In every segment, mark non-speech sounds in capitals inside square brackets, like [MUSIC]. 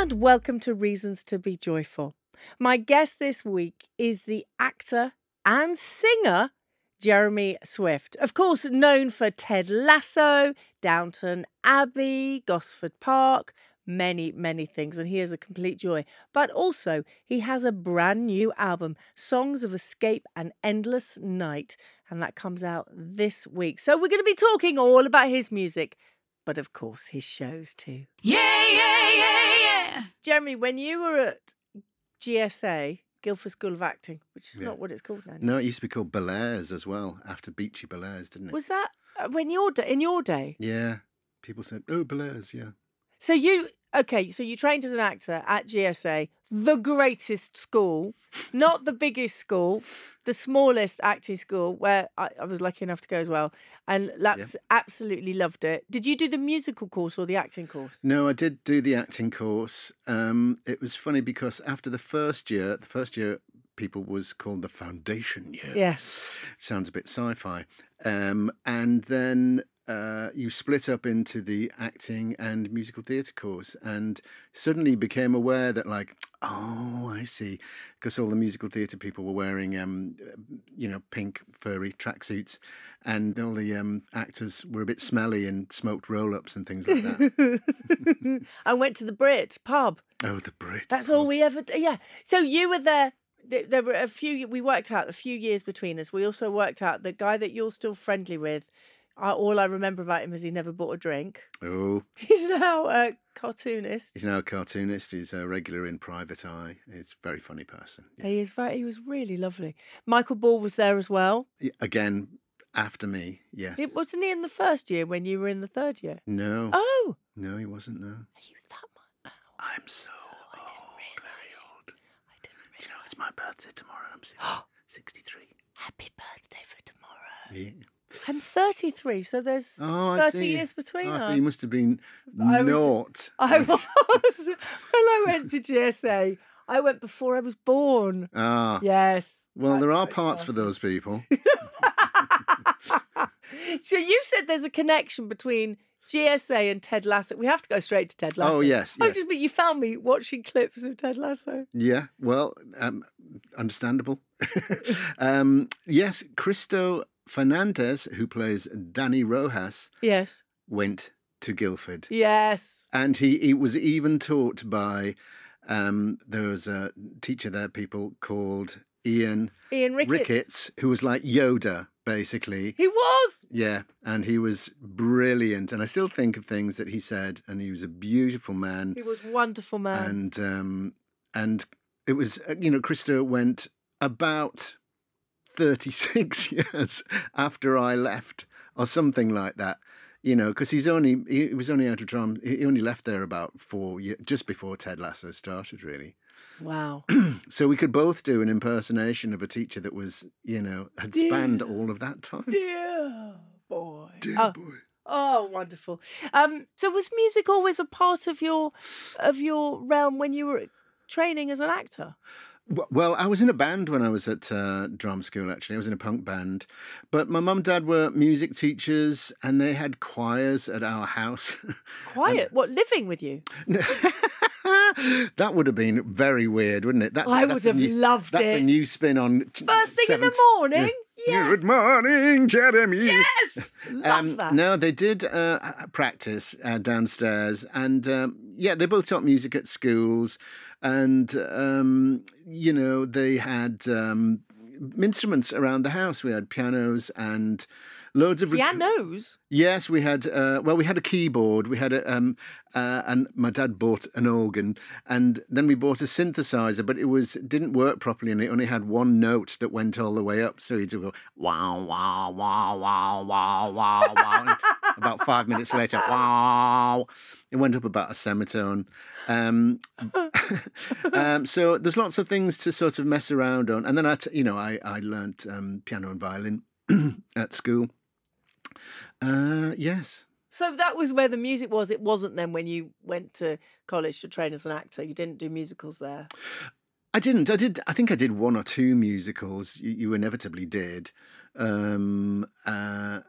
And welcome to Reasons to Be Joyful. My guest this week is the actor and singer Jeremy Swift. Of course, known for Ted Lasso, Downton Abbey, Gosford Park, many, many things, and he is a complete joy. But also, he has a brand new album, Songs of Escape and Endless Night, and that comes out this week. So, we're going to be talking all about his music, but of course, his shows too. Yeah, yeah, yeah, yeah. Jeremy, when you were at GSA, Guildford School of Acting, which is Yeah. not what it's called now. No, it used to be called Belair's as well, after Beachy Belair's, didn't it? Was that uh, when your day, in your day? Yeah. People said, oh, Belair's, yeah. So you okay? So you trained as an actor at GSA, the greatest school, not the biggest school, the smallest acting school where I, I was lucky enough to go as well, and Laps absolutely loved it. Did you do the musical course or the acting course? No, I did do the acting course. Um, it was funny because after the first year, the first year people was called the foundation year. Yes. Sounds a bit sci-fi. Um, and then uh, you split up into the acting and musical theatre course, and suddenly became aware that, like, oh, I see, because all the musical theatre people were wearing, um, you know, pink furry tracksuits, and all the um, actors were a bit smelly and smoked roll-ups and things like that. [LAUGHS] I went to the Brit pub. oh, the Brit. That's all we ever. Yeah. So you were there. There were a few. We worked out a few years between us. We also worked out the guy that you're still friendly with. I, all I remember about him is he never bought a drink. Oh, [LAUGHS] He's now a cartoonist. he's now a cartoonist. He's a regular in Private Eye. He's a very funny person. Yeah. He is very. He was really lovely. Michael Ball was there as well. Again, after me, yes. It wasn't he in the first year when you were in the third year? No, Oh, no, he wasn't. No, are you that much? Oh, I'm so oh, I didn't old, very old. I didn't Do you know it's my birthday tomorrow? I'm [GASPS] 63. Happy birthday for tomorrow. Yeah. I'm 33, so there's Oh, 30 see. years between Oh, us. so you must have been I was- I [LAUGHS] was when I went to GSA. I went before I was born. Ah. Yes. Well, that's there are parts for those people. [LAUGHS] so you said there's a connection between GSA and Ted Lasso. We have to go straight to Ted Lasso. Oh, yes, I yes. just, but you found me watching clips of Ted Lasso. Yeah, well, um, understandable. [LAUGHS] um, yes, Cristo Fernandez, who plays Danny Rojas, Yes. went to Guildford. Yes. And he, he was even taught by, um, there was a teacher there, people called Ian Ian Ricketts. Ricketts, who was like Yoda, basically. He was. Yeah, and he was brilliant. And I still think of things that he said, and he was a beautiful man. He was a wonderful man. and um, and it was uh, you know Cristo went about 36 [LAUGHS] years after I left or something like that you know because he's only he was only out of drama he only left there about four years just before Ted Lasso started really wow. [CLEARS THROAT] so we could both do an impersonation of a teacher that was you know had spanned all of that time Dear boy. Dear oh, boy oh, wonderful. Um, so was music always a part of your of your realm when you were training as an actor? Well, I was in a band when I was at uh, drama school, actually. I was in a punk band. But my mum and dad were music teachers and they had choirs at our house. [LAUGHS] Quiet. What, living with you? [LAUGHS] that would have been very weird, wouldn't it? That, I would have new- loved That's a new spin on. First thing in the 70 morning? Yes. Good morning, Jeremy. Yes. [LAUGHS] Love Um, that. no, they did uh, practice uh, downstairs, and um, yeah, they both taught music at schools, and um, you know they had um, instruments around the house. We had pianos and loads of Pianos. Yes, we had. Uh, well, we had a keyboard. We had a, um, uh, and my dad bought an organ, and then we bought a synthesizer, but it was didn't work properly, and it only had one note that went all the way up. So he'd go wow, wow, wow, wow, wow, wow, wow. About five minutes later, wow, it went up about a semitone. Um, [LAUGHS] um, so there's lots of things to sort of mess around on, and then I, t- you know, I I learnt um, piano and violin [CLEARS THROAT] at school. Uh, yes. So that was where the music was. It wasn't then when you went to college to train as an actor. You didn't do musicals there. I didn't. I did. I think I did one or two musicals. You, you inevitably did, um, uh,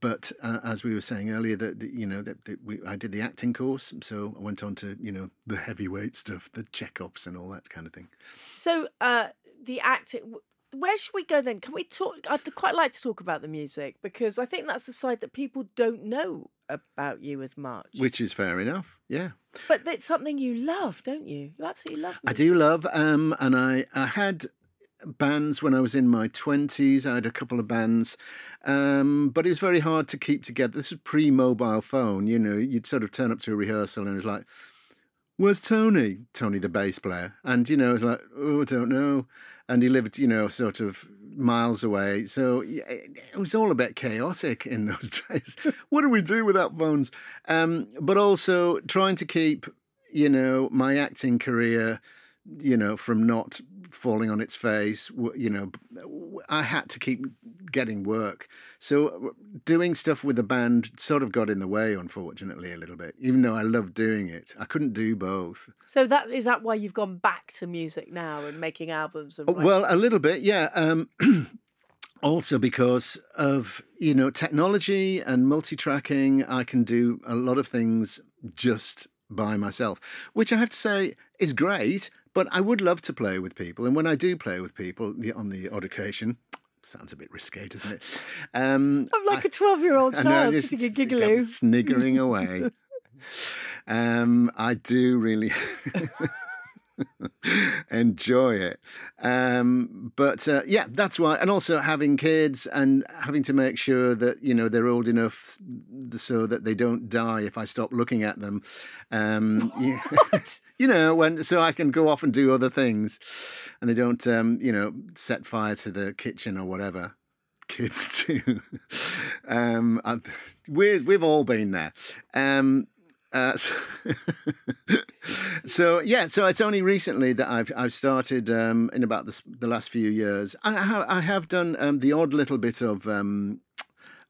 but uh, as we were saying earlier, that you know that, that we, I did the acting course, so I went on to you know the heavyweight stuff, the Chekhovs and all that kind of thing. So uh, the acting. Where should we go then? Can we talk? I'd quite like to talk about the music because I think that's the side that people don't know about you as much. Which is fair enough. Yeah, but it's something you love, don't you? You absolutely love. I do love. Um, and I I had bands when I was in my twenties. I had a couple of bands, um, but it was very hard to keep together. This was pre-mobile phone. You know, you'd sort of turn up to a rehearsal and it was like. Where's Tony? Tony, the bass player. And, you know, it was like, oh, I don't know. And he lived, you know, sort of miles away. So it it was all a bit chaotic [LAUGHS] in those days. what do we do without phones? Um, but also trying to keep, you know, my acting career, you know, from not falling on its face. You know, I had to keep getting work. So uh, doing stuff with the band sort of got in the way, unfortunately, a little bit. Even though I loved doing it, I couldn't do both. So that is that why you've gone back to music now and making albums and Uh, writing? Well, a little bit, yeah. Um, [CLEARS THROAT] also because of you know technology and multi-tracking, I can do a lot of things just by myself, which I have to say is great. But I would love to play with people, and when I do play with people the, on the odd occasion. Sounds a bit risque, doesn't it? Um, I'm like I- a 12 year old [LAUGHS] child just sitting a kept sniggering away. [LAUGHS] um, I do really [LAUGHS] [LAUGHS] enjoy it. Um, but uh, yeah, that's why. And also having kids and having to make sure that you know they're old enough so that they don't die if I stop looking at them. Um, [LAUGHS] yeah. [LAUGHS] you know, when so I can go off and do other things, and they don't, um, you know, set fire to the kitchen or whatever. Kids do. um, I, we we've all been there. Um, uh, so, so, yeah, so it's only recently that I've I've started um, in about the, the last few years. I have, I have done um, the odd little bit of um,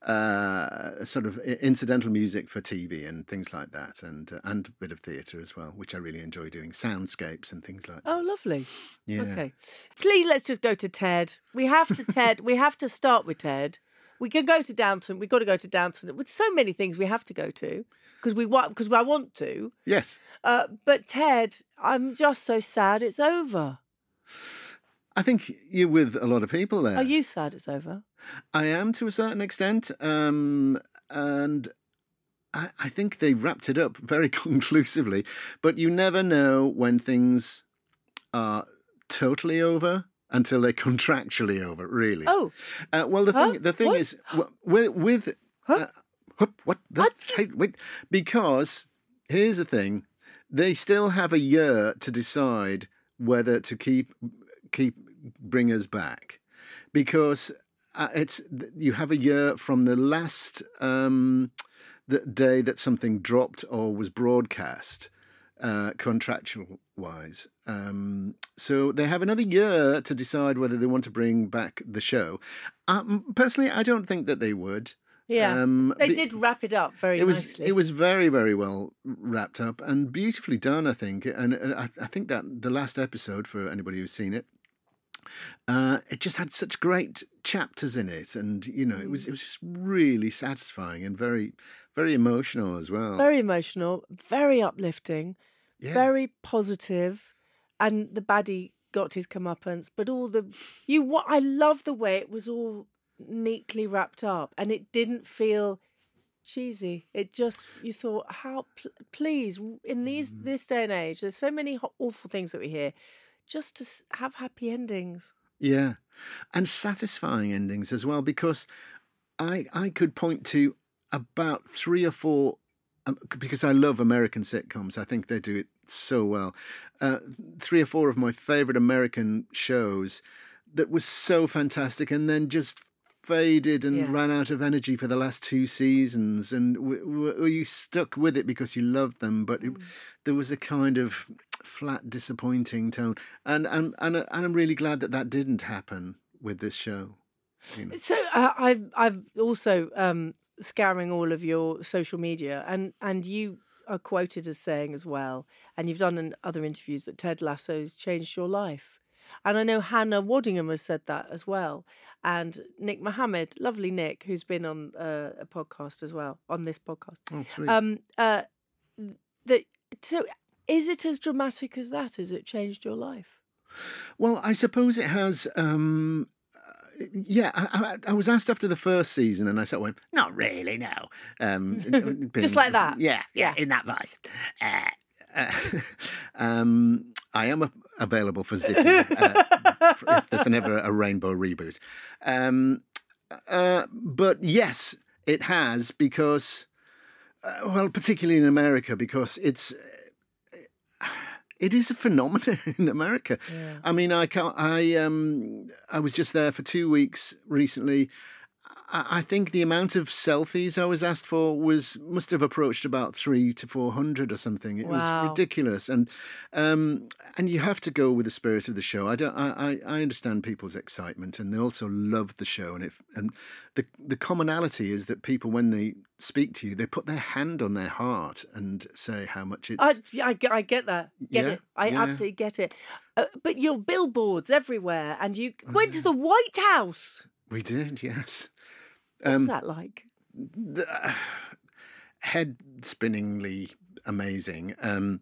uh, sort of incidental music for TV and things like that, and uh, and a bit of theatre as well, which I really enjoy doing, soundscapes and things like that. Oh, lovely. Yeah. Okay. Please, let's just go to Ted. We have to Ted. we have to start with Ted. We can go to Downton. We've got to go to Downton. With so many things we have to go to because we want because I want to. Yes, Uh, but Ted, I'm just so sad it's over. I think you're with a lot of people there. Are you sad it's over? I am to a certain extent, um, and I, I think they wrapped it up very [LAUGHS] conclusively. But you never know when things are totally over until they're contractually over. Really. Oh, Uh, well, the Huh? thing the thing What? is with with Huh? uh, what the, hey, wait, because here's the thing: they still have a year to decide whether to keep keep bring us back, because uh, it's you have a year from the last um, the day that something dropped or was broadcast uh, contractual wise. Um, so they have another year to decide whether they want to bring back the show. Um, personally, I don't think that they would. Yeah. Um, They did wrap it up very it was nicely. it was very very well wrapped up and beautifully done i think and, and I, I think that the last episode for anybody who's seen it uh, it just had such great chapters in it and you know it was it was just really satisfying and very very emotional as well very emotional, very uplifting, yeah. very positive, and the baddie got his comeuppance. But all the you, what I love the way it was all neatly wrapped up, and it didn't feel cheesy. It just you thought, how pl- please in these Mm. this day and age, there's so many ho- awful things that we hear. Just to s- have happy endings. Yeah, and satisfying endings as well because I I could point to about three or four um, because I love American sitcoms. I think they do it so well. Uh, three or four of my favorite American shows that was so fantastic and then just faded and Yeah. ran out of energy for the last two seasons and w- w- were you stuck with it because you loved them but it, there was a kind of flat disappointing tone and and and, and I'm really glad that that didn't happen with this show you know. So uh, I've I've also um, scouring all of your social media, and and you are quoted as saying as well, and you've done in other interviews that Ted Lasso's changed your life, and I know Hannah Waddingham has said that as well, and Nick Mohammed, lovely Nick, who's been on uh, a podcast as well on this podcast. oh, sweet. Um, uh, that so is it as dramatic as that? Has it changed your life? Well, I suppose it has. Um, yeah, I, I, I was asked after the first season, and I sort of went, "Not really, no." Um, [LAUGHS] Just like that? Yeah, yeah, in that voice. Uh, uh, [LAUGHS] um, I am a, available for Zippy uh, if there's ever a rainbow reboot. Um, uh, but yes, it has because, uh, well, particularly in America, because it's it is a phenomenon [LAUGHS] in America. Yeah. I mean, I can't. I um, I was just there for two weeks recently. I, think the amount of selfies I was asked for was must have approached about three to four hundred or something. It Wow. was ridiculous, and um, and you have to go with the spirit of the show. I don't. I, I, understand people's excitement, and they also love the show, and it and the the commonality is that people when they speak to you, they put their hand on their heart and say how much it's. I, I, get- I get that. Get Yeah, it. I yeah. absolutely get it. Uh, but your billboards everywhere, and you went to the White House. we did, [LAUGHS] yes. Um, was that like? the, [SIGHS] head spinningly amazing. Um,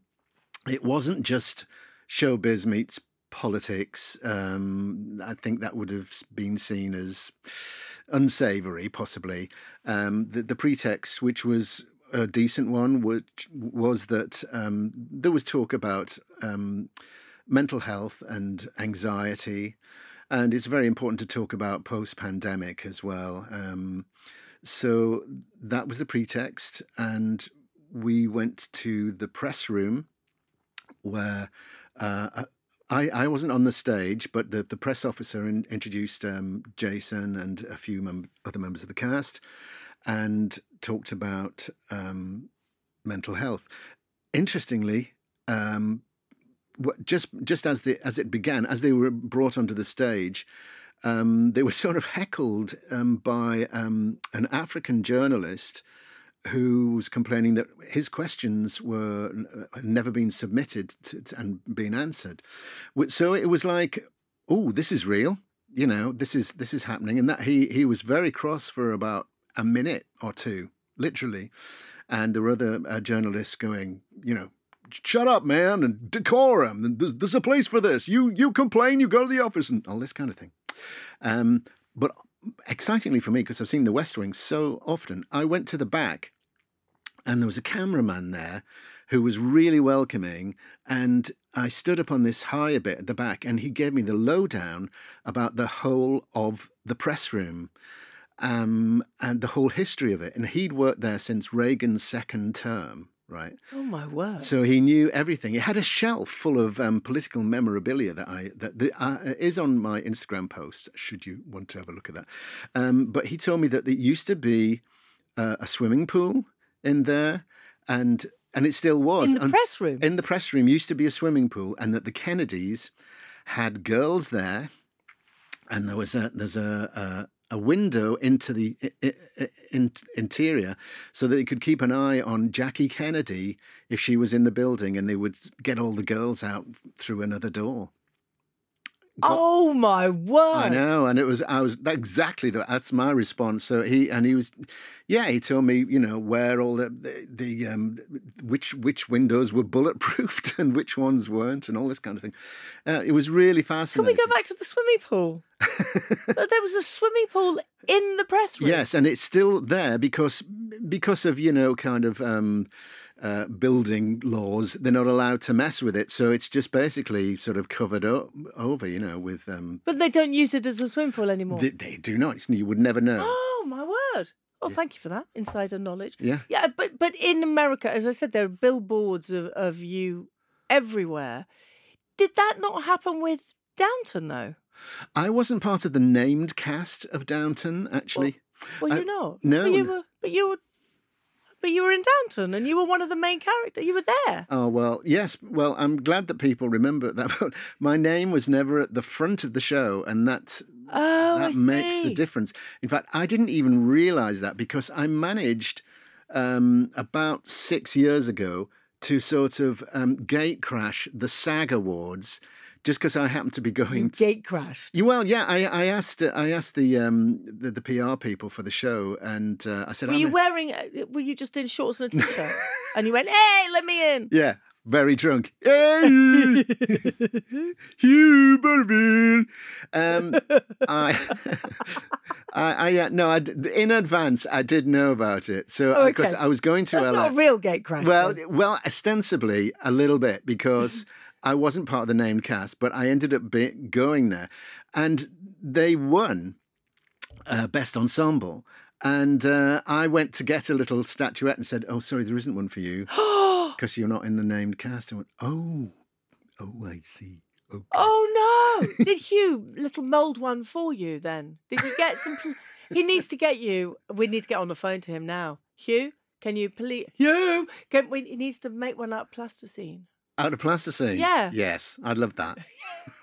it wasn't just showbiz meets politics. Um, I think that would have been seen as unsavory, possibly. Um, the, the pretext, which was a decent one, which was that um, there was talk about um, mental health and anxiety. And it's very important to talk about post pandemic as well. Um, so that was the pretext. And we went to the press room where uh, I, I wasn't on the stage, but the, the press officer in, introduced um, Jason and a few mem- other members of the cast and talked about um, mental health. Interestingly, um, just just as the as it began, as they were brought onto the stage, um, they were [LAUGHS] sort of heckled um, by um, an African journalist who was complaining that his questions were uh, had never been submitted to, to- and been answered. So it was like, oh, this is real. You know, this is this is happening, and that he he was very cross for about a minute or two, literally. And there were other uh, journalists going, you know, shut up, man, and decorum, and there's, there's a place for this. You you complain, you go to the office, and all this kind of thing. Um, but excitingly for me, because I've seen The West Wing so often, I went to the back, and there was a cameraman there who was really welcoming, and I stood up on this high a bit at the back, and he gave me the lowdown about the whole of the press room um, and the whole history of it. And he'd worked there since Reagan's second term, right? Oh my word! So he knew everything. He had a shelf full of um, political memorabilia that I that, that uh, is on my Instagram post. Should you want to have a look at that? Um, but he told me that it used to be uh, a swimming pool in there, and and it still was in the And- press room. in the press room used to be a swimming pool, and that the Kennedys had girls there, and there was a there's a a window into the in, interior so that they could keep an eye on Jackie Kennedy if she was in the building and they would get all the girls out through another door. Oh my word! I know, and it was I was exactly that. That's my response. So he and he was, yeah, he told me, you know, where all the the, the um, which which windows were bulletproofed [LAUGHS] and which ones weren't, and all this kind of thing. Uh, it was really fascinating. Can we go back to the swimming pool? [LAUGHS] There was a swimming pool in the press room. Yes, and it's still there because because of you know kind of um, uh, building laws. They're not allowed to mess with it, so it's just basically sort of covered up over, you know, with. Um, But they don't use it as a swimming pool anymore. they, they do not. It's- You would never know. Oh my word! Oh, thank you for that insider knowledge. Yeah. Yeah, but but in America, as I said, there are billboards of, of you everywhere. Did that not happen with Downton though? I wasn't part of the named cast of Downton, actually. Well, I- you're not. no, but you were. But you were. But you were in Downton, and you were one of the main characters. You were there. Oh well, yes. Well, I'm glad that people remember [LAUGHS] that. But my name was never at the front of the show, and that Oh, that I makes the difference. In fact, I didn't even realize that because I managed um, about six years ago to sort of um, gate crash the SAG Awards, just because I happened to be You going. gate crash. You, well, yeah, I, I asked uh, I asked the, um, the the PR people for the show, and uh, I said, Were "I'm you a- wearing? uh, Were you just in shorts and a t-shirt? and you went, "Hey, let me in." Yeah, very drunk. [LAUGHS] Hey, Hugh Bonneville. Um, I, [LAUGHS] I, I, uh, no, I, in advance, I did know about it. So, Oh, okay. I was going to That's LA. not a real gate crash. Well, then. well, ostensibly a little bit because I wasn't part of the named cast, but I ended up be- going there, and they won uh, best ensemble. And uh, I went to get a little statuette and said, "Oh, sorry, there isn't one for you [GASPS] because you're not in the named cast." I went, "Oh, oh, I see." Okay. Oh no! Did Hugh little mould one for you then? Did you get some? pl- he needs to get you. We need to get on the phone to him now. Hugh, can you please? Hugh, can we? He needs to make one out of plasticine. Out of plasticine. Yeah. Yes, I'd love that.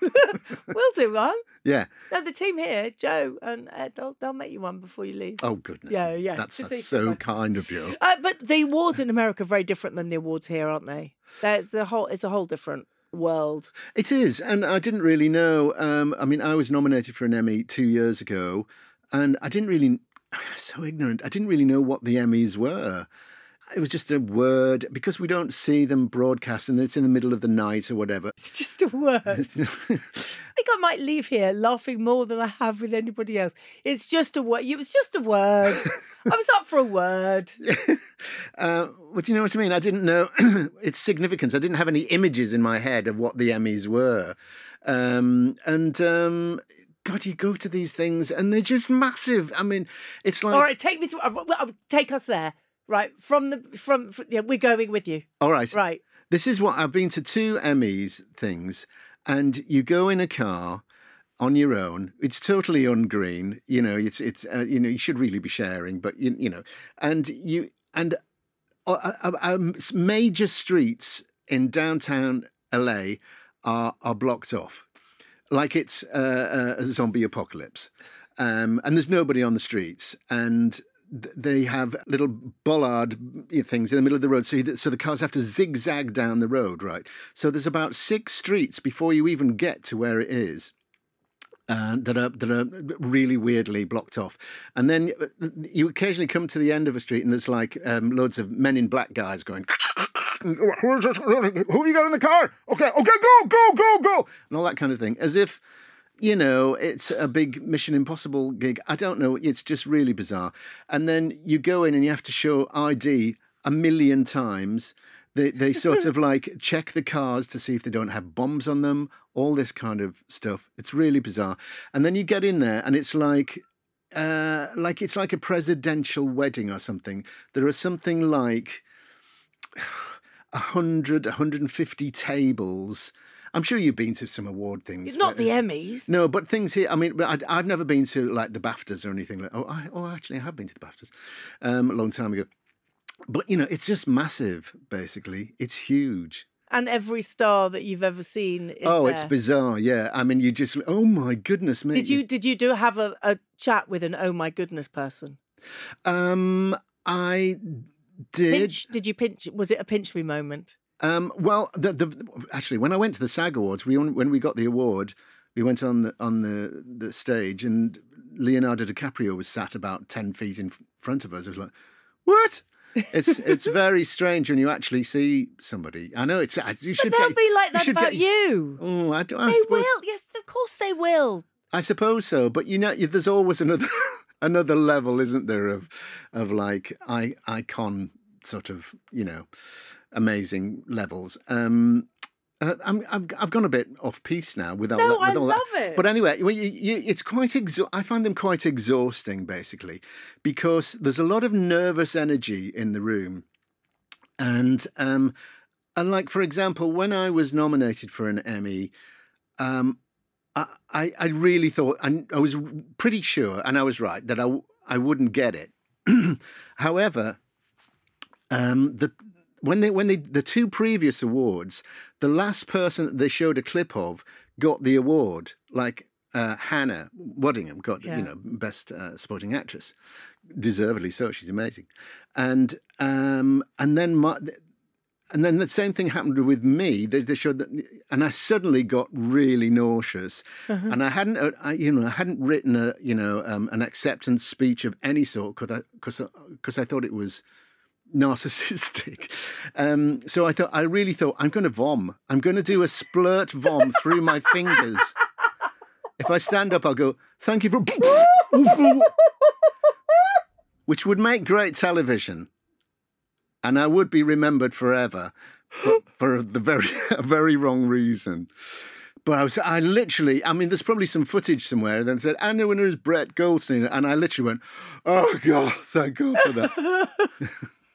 [LAUGHS] we'll do one. Yeah. No, the team here, Joe and Ed, they'll, they'll make you one before you leave. Oh goodness. Yeah, yeah, That's so you can so find- kind of you. Uh, but the awards in America are very different than the awards here, aren't they? There's a whole. It's a whole different world. It is, and I didn't really know. Um, I mean, I was nominated for an Emmy two years ago, and I didn't really. [SIGHS] So ignorant. I didn't really know what the Emmys were. It was just a word because we don't see them broadcast, and it's in the middle of the night or whatever. It's just a word. [LAUGHS] I think I might leave here laughing more than I have with anybody else. It's just a word. It was just a word. [LAUGHS] I was up for a word. [LAUGHS] uh, but do you know what I mean? I didn't know [CLEARS THROAT] its significance. I didn't have any images in my head of what the Emmys were. Um, and um, God, you go to these things and they're just massive. I mean, it's like, All right, take me through. Take us there. Right from the from. from yeah, we're going with you. all right, Right. This is what I've been to two Emmys things, and you go in a car on your own. It's totally ungreen. You know, it's it's uh, you know you should really be sharing, but you you know, and you and uh, uh, um, major streets in downtown LA are are blocked off, like it's uh, a zombie apocalypse, um, and there's nobody on the streets, and they have little bollard things in the middle of the road, so so the cars have to zigzag down the road, right? So there's about six streets before you even get to where it is. Uh, that are that are really weirdly blocked off, and then uh, you occasionally come to the end of a street, and there's like um, loads of men in black guys going. [LAUGHS] Who have you got in the car? Okay, okay, go, go, go, go, and all that kind of thing, as if you know, it's a big Mission Impossible gig. I don't know. It's just really bizarre. And then you go in and you have to show ID a million times. They, they sort of like check the cars to see if they don't have bombs on them, all this kind of stuff. It's really bizarre. And then you get in there and it's like, uh, like it's like a presidential wedding or something. There are something like [SIGHS] 100, 150 tables. I'm sure you've been to some award things. It's not the Emmys. no, but things here. I mean, I, I've never been to like the Baftas or anything like. Oh, I, oh, actually, I have been to the Baftas um, a long time ago. But you know, it's just massive. Basically, it's huge. and every star that you've ever seen. Is oh, it's bizarre. Yeah, I mean, you just oh my goodness me. Did you did you do have a, a chat with an oh my goodness person? Um, I did. Pinch, did you pinch? Was it a pinch me moment? Um, well, the, the, actually, when I went to the SAG Awards, we when we got the award, we went on the on the the stage, and Leonardo DiCaprio was sat about ten feet in front of us. I was like, "What?" It's [LAUGHS] it's very strange when you actually see somebody. I know it's. You should But they'll get, be like that should about get- you. Oh, I, do- I They suppose, will. Yes, of course they will. I suppose so, but you know, there's always another [LAUGHS] another level, isn't there, of of like I icon sort of you know amazing levels. Um, uh, I'm, I've I've gone a bit off piece now without No, with I all love that. it. But anyway, you, you, it's quite exha- I find them quite exhausting, basically, because there's a lot of nervous energy in the room, and um, and like for example, when I was nominated for an Emmy, um, I, I I really thought, and I was pretty sure, and I was right that I I wouldn't get it. [CLEARS THROAT] However, um, the when they when they the two previous awards, the last person that they showed a clip of got the award. Like uh, Hannah Waddingham got Yeah. you know best uh, supporting actress, deservedly so. She's amazing, and um, and then my. And then the same thing happened with me. They, they showed that, and I suddenly got really nauseous. And I hadn't, uh, I, you know, I hadn't written a, you know, um, an acceptance speech of any sort because I, because, because I thought it was narcissistic. Um, so I thought, I really thought, I'm going to vom. I'm going to do a splurt vom through my fingers. If I stand up, I'll go, thank you for, which would make great television, and I would be remembered forever, but for the very, a [LAUGHS] very wrong reason. But I was, I literally, I mean, there's probably some footage somewhere. Then said, and the winner is Brett Goldstein, and I literally went, "Oh God, thank God for that." [LAUGHS]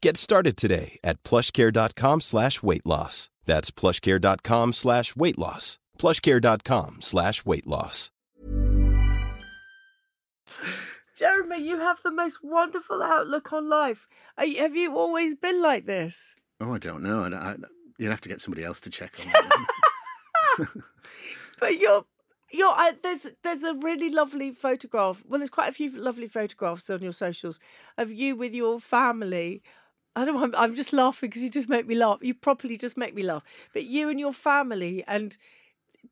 Get started today at plushcare.com slash weight loss. That's plushcare.com slash weight loss. plushcare.com slash weight loss. Jeremy, you have the most wonderful outlook on life. Are you- have you always been like this? Oh, I don't know. I, I, you'd have to get somebody else to check on [LAUGHS] that. [LAUGHS] But you're you're I, there's there's a really lovely photograph. Well, there's quite a few lovely photographs on your socials of you with your family. I don't. I'm, I'm just laughing because you just make me laugh. You properly just make me laugh. But you and your family, and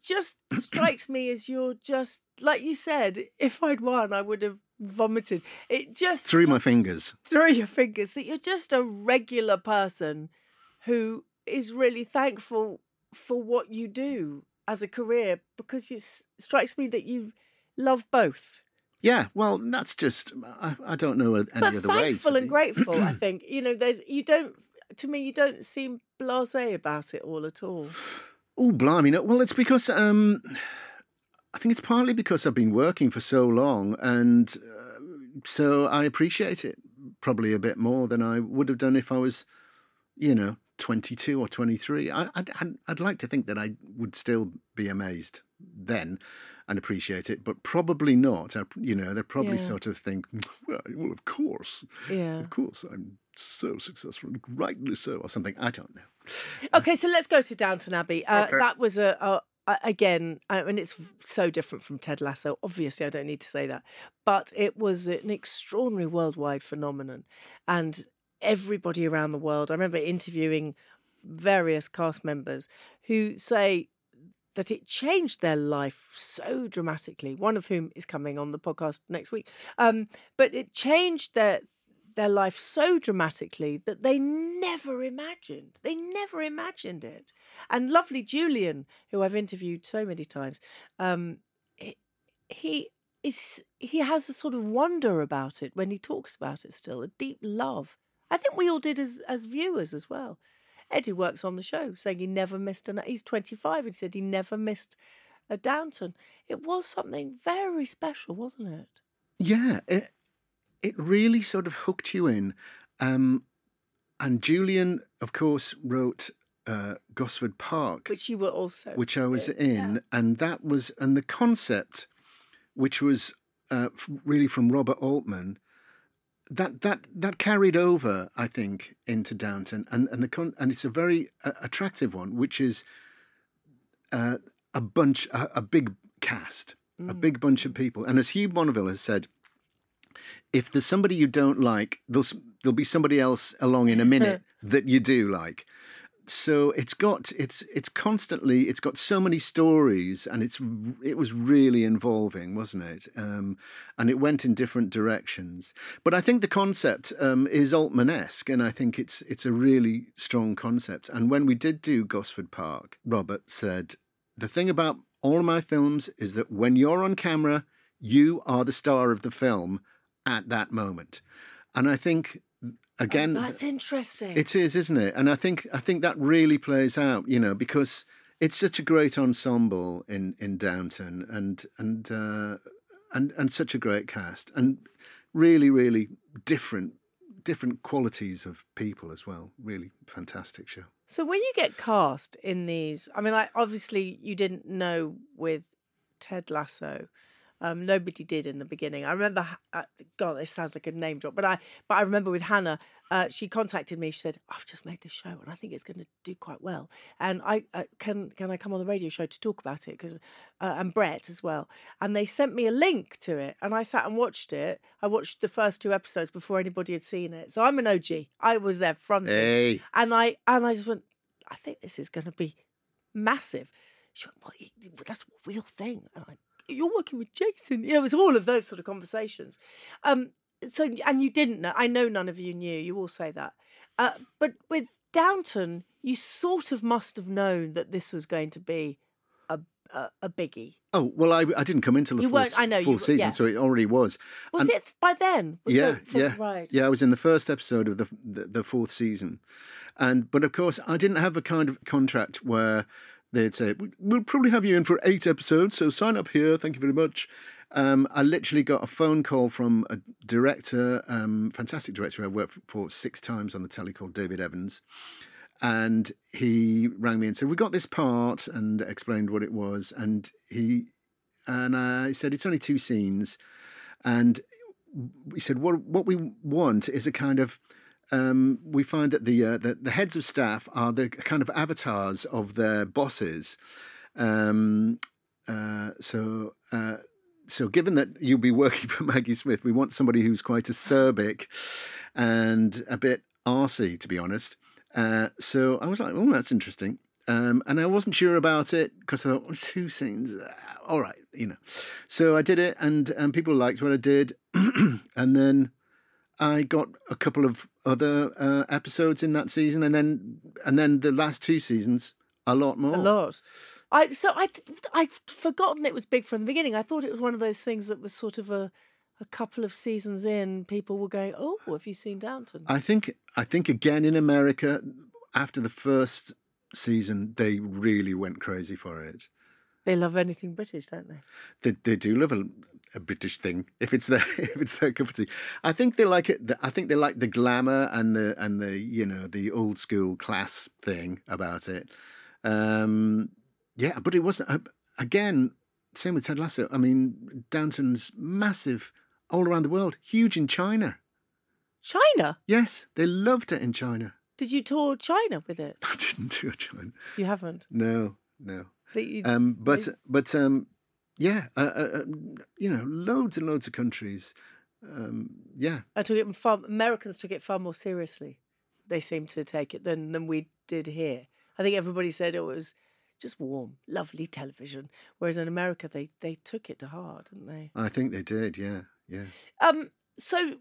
just strikes me as you're just like you said. If I'd won, I would have vomited. It just Through my fingers. through your fingers that you're just a regular person who is really thankful for what you do as a career because it strikes me that you love both. Yeah, well, that's just, I, I don't know any but other way. thankful and grateful, I [CLEARS THROAT] think. You know, there's you don't to me you don't seem blasé about it all at all. Oh, blimey. No, well, it's because um, I think it's partly because I've been working for so long, and uh, so I appreciate it probably a bit more than I would have done if I was, you know, 22 or 23. I, I'd, I'd like to think that I would still be amazed then and appreciate it, but probably not. Uh, You know, they probably Yeah. sort of think, well, well, of course, Yeah. of course, I'm so successful, rightly so, or something. I don't know. Okay, so let's go to Downton Abbey. Uh, Okay. That was a, a, again, I mean, it's so different from Ted Lasso. Obviously, I don't need to say that, but it was an extraordinary worldwide phenomenon, and everybody around the world. I remember interviewing various cast members who say that it changed their life so dramatically. One of whom is coming on the podcast next week. Um, but it changed their their life so dramatically that they never imagined. They never imagined it. And lovely Julian, who I've interviewed so many times, um, he, he is he has a sort of wonder about it when he talks about it. Still, a deep love. I think we all did as as viewers as well. Ed, who works on the show, saying he never missed an. He's 25 and he said he never missed a Downton. It was something very special, wasn't it? Yeah, it it really sort of hooked you in. Um, and Julian, of course, wrote uh, Gosford Park, Which you were also. which I was in, in, and that was and the concept, which was uh, really from Robert Altman, that that that carried over, I think, into Downton, and and the con- and it's a very uh, attractive one, which is uh, a bunch, a, a big cast, a big bunch of people, and as Hugh Bonneville has said, if there's somebody you don't like, there'll there'll be somebody else along in a minute [LAUGHS] that you do like. So it's got it's it's constantly it's got so many stories and it's it was really involving, wasn't it? Um, and it went in different directions. But I think the concept um, is Altman-esque, and I think it's it's a really strong concept. And when we did do Gosford Park, Robert said the thing about all of my films is that when you're on camera, you are the star of the film at that moment. And I think again Oh, That's interesting. it is, isn't it? And I think I think that really plays out, you know, because it's such a great ensemble in in Downton and and uh, and and such a great cast and really really different different qualities of people as well. Really fantastic show. So when you get cast in these, I mean, I obviously you didn't know with Ted Lasso. Um, nobody did in the beginning. I remember, uh, God, this sounds like a name drop, but I, but I remember with Hannah, uh, she contacted me. She said, "I've just made this show, and I think it's going to do quite well. And I uh, can can I come on the radio show to talk about it? Because uh, and Brett as well. And they sent me a link to it, and I sat and watched it. I watched the first two episodes before anybody had seen it. So I'm an OG. I was there front. Hey. And I and I just went, I think this is going to be massive. She went, well, that's a real thing. And I, you're working with Jason. You know, it was all of those sort of conversations. Um, so and you didn't know. I know none of you knew. You all say that. Uh, but with Downton, you sort of must have known that this was going to be a a, a biggie. Oh well, I, I didn't come into the You s- I know full season, yeah. so it already was. Was And- it by then? Was yeah, it yeah, right. yeah. I was in the first episode of the, the the fourth season, and but of course I didn't have a kind of contract where they'd say "We- we'll probably have you in for eight episodes, so sign up here. Thank you very much. Um, I literally got a phone call from a director, um, fantastic director I've worked for six times on the telly called David Evans. And he rang me and said, "We got this part," and explained what it was. And he and I said, "It's only two scenes." And we said, "What what we want is a kind of." Um, we find that the, uh, the the heads of staff are the kind of avatars of their bosses. Um, uh, so. Uh, so, given that you'll be working [LAUGHS] for Maggie Smith, we want somebody who's quite acerbic and a bit arsey, to be honest. Uh, so I was like, oh, that's interesting. Um, and I wasn't sure about it because I thought, two scenes, uh, all right, you know. So I did it, and and people liked what I did, [CLEARS THROAT] and then I got a couple of other uh, episodes in that season, and then and then the last two seasons, a lot more. A lot. I so I I'd forgotten it was big from the beginning. I thought it was one of those things that was sort of a a couple of seasons in, people were going, "Oh, have you seen Downton?" I think I think again in America after the first season they really went crazy for it. They love anything British, don't they? They they do love a, a British thing [LAUGHS] if it's their if it's their cup of tea. I think they like it. I think they like the glamour and the and the you know the old school class thing about it. Um, yeah, but it wasn't. uh, Again, same with Ted Lasso. I mean, Downton's massive all around the world, huge in China. China? Yes, they loved it in China. Did you tour China with it? [LAUGHS] I didn't tour China. You haven't. No, no. You, Um, but but um, yeah, uh, uh, uh, you know, loads and loads of countries. Um, yeah, I took it far. Americans took it far more seriously. They seem to take it than than we did here. I think everybody said it was just warm, lovely television. Whereas in America, they they took it to heart, didn't they? I think they did. Yeah, yeah. Um. So,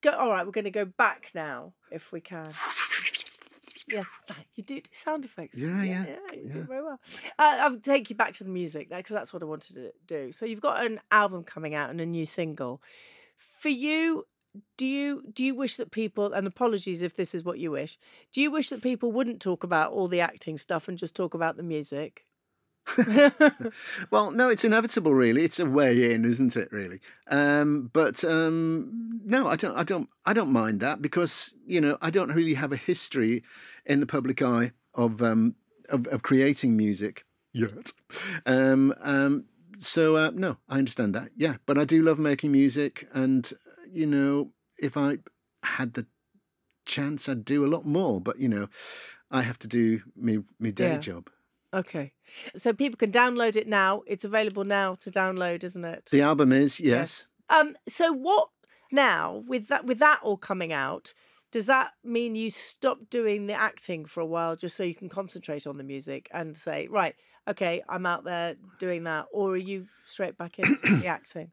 go, all right, we're going to go back now, if we can. Yeah, [LAUGHS] you do do sound effects. Yeah, yeah, you yeah. do very well. Uh, I'll take you back to the music because that's what I wanted to do. So you've got an album coming out and a new single. For you, do you do you wish that people? And apologies if this is what you wish. Do you wish that people wouldn't talk about all the acting stuff and just talk about the music? [LAUGHS] well, no, it's inevitable, really. It's a way in, isn't it? Really. Um, but um, no, I don't. I don't. I don't mind that because you know I don't really have a history in the public eye of um, of, of creating music yet. Um, um, so uh, no, I understand that. Yeah, but I do love making music, and you know, if I had the chance, I'd do a lot more. But you know, I have to do me me day Yeah. job. Okay, so people can download it now. It's available now to download, isn't it? The album is yes. Um. So what now with that with that all coming out? Does that mean you stop doing the acting for a while just so you can concentrate on the music and say, right, okay, I'm out there doing that, or are you straight back into the [CLEARS THROAT] acting?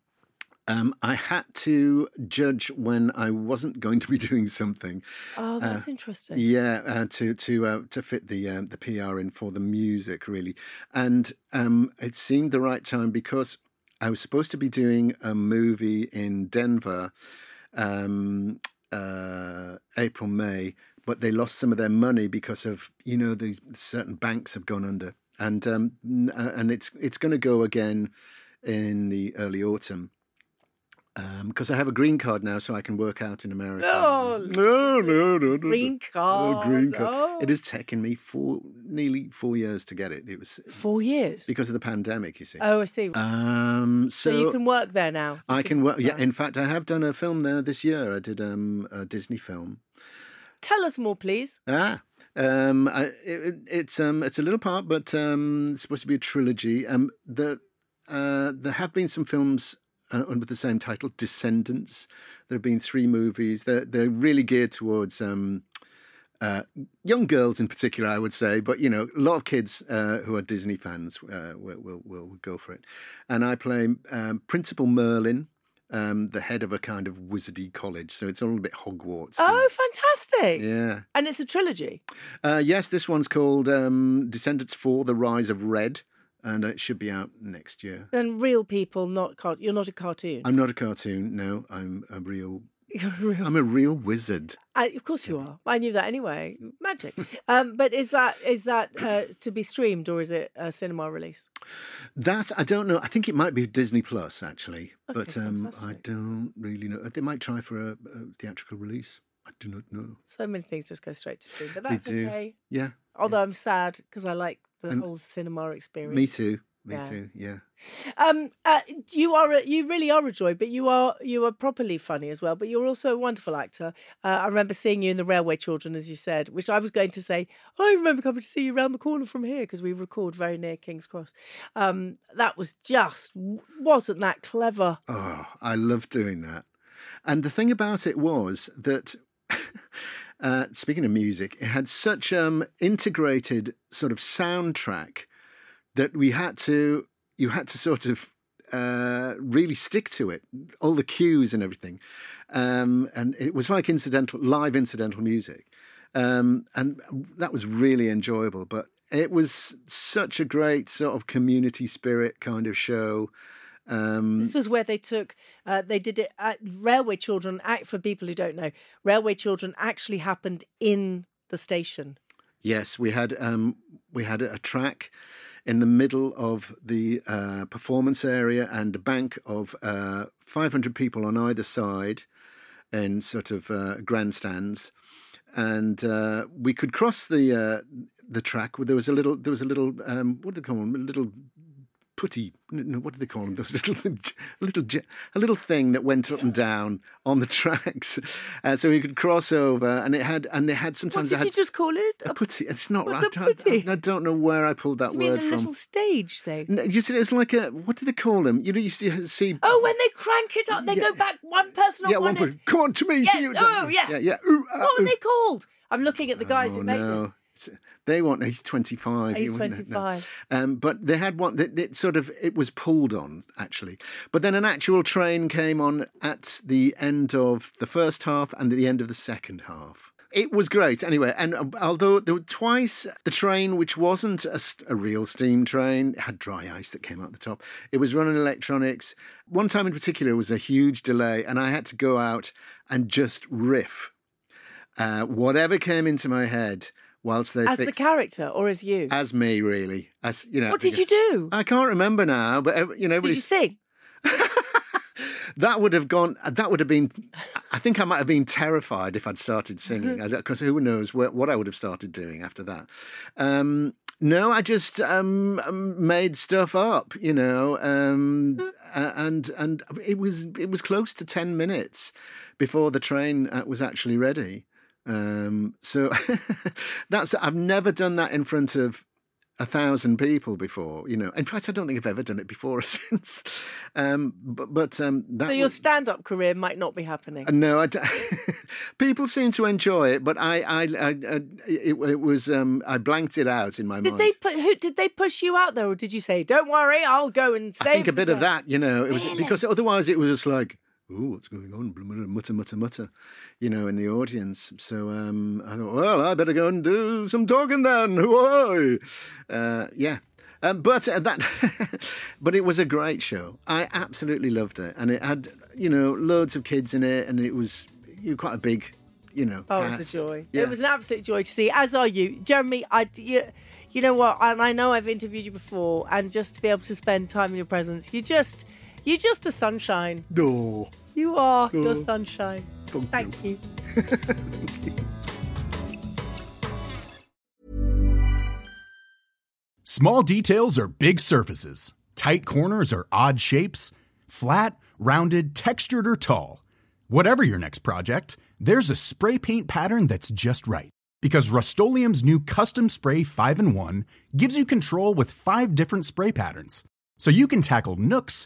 Um, I had to judge when I wasn't going to be [LAUGHS] doing something. Oh, that's interesting. Yeah, uh, to to uh, to fit the um, the PR in for the music really, and um, it seemed the right time because I was supposed to be doing a movie in Denver, um, uh, April May, but they lost some of their money because of you know these certain banks have gone under, and um, uh, and it's it's going to go again in the early autumn. Because I have a green card now, so I can work out in America. Oh, no, no, no, no. Green Oh, card. green card. Oh. It has taken me four, nearly four years to get it. It was Four years. because of the pandemic, you see. Oh, I see. Um, so, so, you can work there now. I can work. Yeah, in fact, I have done a film there this year. I did um, a Disney film. Tell us more, please. Ah, um, I, it, it's um, it's a little part, but um, it's supposed to be a trilogy. Um, the uh, there have been some films uh, under the same title, Descendants. There have been three movies. They're they're really geared towards um, uh, young girls in particular, I would say. But you know, a lot of kids uh, who are Disney fans uh, will, will will go for it. And I play um, Principal Merlin. Um, the head of a kind of wizardy college, so it's all a bit Hogwarts. Oh, fantastic. yeah. And it's a trilogy. Uh, yes, this one's called um, Descendants 4 The Rise of Red, and it should be out next year. And real people, not car- you're not a cartoon. I'm not a cartoon, no. I'm a real. [LAUGHS] You're real. I'm a real wizard. I, of course you are. I knew that anyway. [LAUGHS] Magic. Um, but is that is that uh, to be streamed or is it a cinema release? That I don't know. I think it might be Disney Plus actually, but um, I don't really know. They might try for a, a theatrical release. I do not know. So many things just go straight to stream, but that's okay. Yeah, Although I'm sad because I like the And- whole cinema experience. me too. Me Yeah. too. Yeah. Um, uh, you are a, you really are a joy, but you are you are properly funny as well. But you're also a wonderful actor. Uh, I remember seeing you in the Railway Children, as you said, which I was going to say. I remember coming to see you around the corner from here because we record very near King's Cross. Um, that was just wasn't that clever? Oh, I love doing that. And the thing about it was that, [LAUGHS] uh, speaking of music, it had such um integrated sort of soundtrack that we had to, you had to sort of uh, really stick to it, all the cues and everything. Um, and it was like incidental, live incidental music. Um, and that was really enjoyable. But it was such a great sort of community spirit kind of show. Um, This was where they took, uh, they did it at Railway Children. Act for people who don't know, Railway Children actually happened in the station. Yes, we had um, we had a track in the middle of the uh, performance area and a bank of uh, 500 people on either side in sort of uh, grandstands, and uh, we could cross the uh, the track. There was a little there was a little um, what do they call them? A little putty. No, what do they call them? [LAUGHS] Those little, a little, a little thing that went up and down on the [LAUGHS] tracks, uh, so you could cross over. And it had, and they had sometimes. What did you just call it? a putty. It's not. What's I putty? I don't know where I pulled that You mean word a from. little stage thing? No, you see, it's like a what do they call them? You know, you see, see Oh, when they crank it up, they Yeah. go back one person on yeah, one one person. Come on to me. To you. oh, yeah. yeah, yeah. Ooh, uh, What ooh. they called? I'm looking at the guys oh, who make no. this. [LAUGHS] They want. He's twenty five. He's 25. Um, but they had one that it sort of it was pulled on actually. But then an actual train came on at the end of the first half and at the end of the second half. It was great anyway. And uh, although there were twice the train, which wasn't a real steam train, had dry ice that came out the top. It was running electronics. One time in particular was a huge delay, and I had to go out and just riff uh, whatever came into my head whilst they As the character or as you? as me really as you know what did you do? I can't remember now, but you know, Did you sing? [LAUGHS] that would have gone. That would have been. I think I might have been terrified if I'd started singing, [LAUGHS] because who knows what I would have started doing after that. Um, no, I just um, um, made stuff up, you know, um, [LAUGHS] and and it was it was close to ten minutes before the train uh, was actually ready. Um, so [LAUGHS] that's I've never done that in front of a thousand people before, you know. In fact, I don't think I've ever done it before or [LAUGHS] since. Um, but but um, that So your was- stand-up career might not be happening. no, I d- [LAUGHS] people seem to enjoy it, but I, I, I, I it, it was um, I blanked it out in my Did mind. they put who did they push you out there or did you say, Don't worry, I'll go and save I think a bit of that, you know, it was Really? because otherwise it was just like, oh, what's going on? Mutter, mutter, mutter, you know, in the audience. So um, I thought, well, I better go and do some talking then. Whoa, uh, yeah. Um, but uh, that, [LAUGHS] but it was a great show. I absolutely loved it, and it had, you know, loads of kids in it, and it was you know, quite a big, you know. Oh, it was a joy. Yeah. It was an absolute joy to see, as are you. Jeremy, I, you, you know what? And I know I've interviewed you before, and just to be able to spend time in your presence, you just, you're just a sunshine. No. You are Oh. your sunshine. Thank Thank you. [LAUGHS] Small details are big surfaces. Tight corners are odd shapes. Flat, rounded, textured, or tall. Whatever your next project, there's a spray paint pattern that's just right. Because Rust-Oleum Custom Spray 5 in 1 gives you control with five different spray patterns. So you can tackle nooks,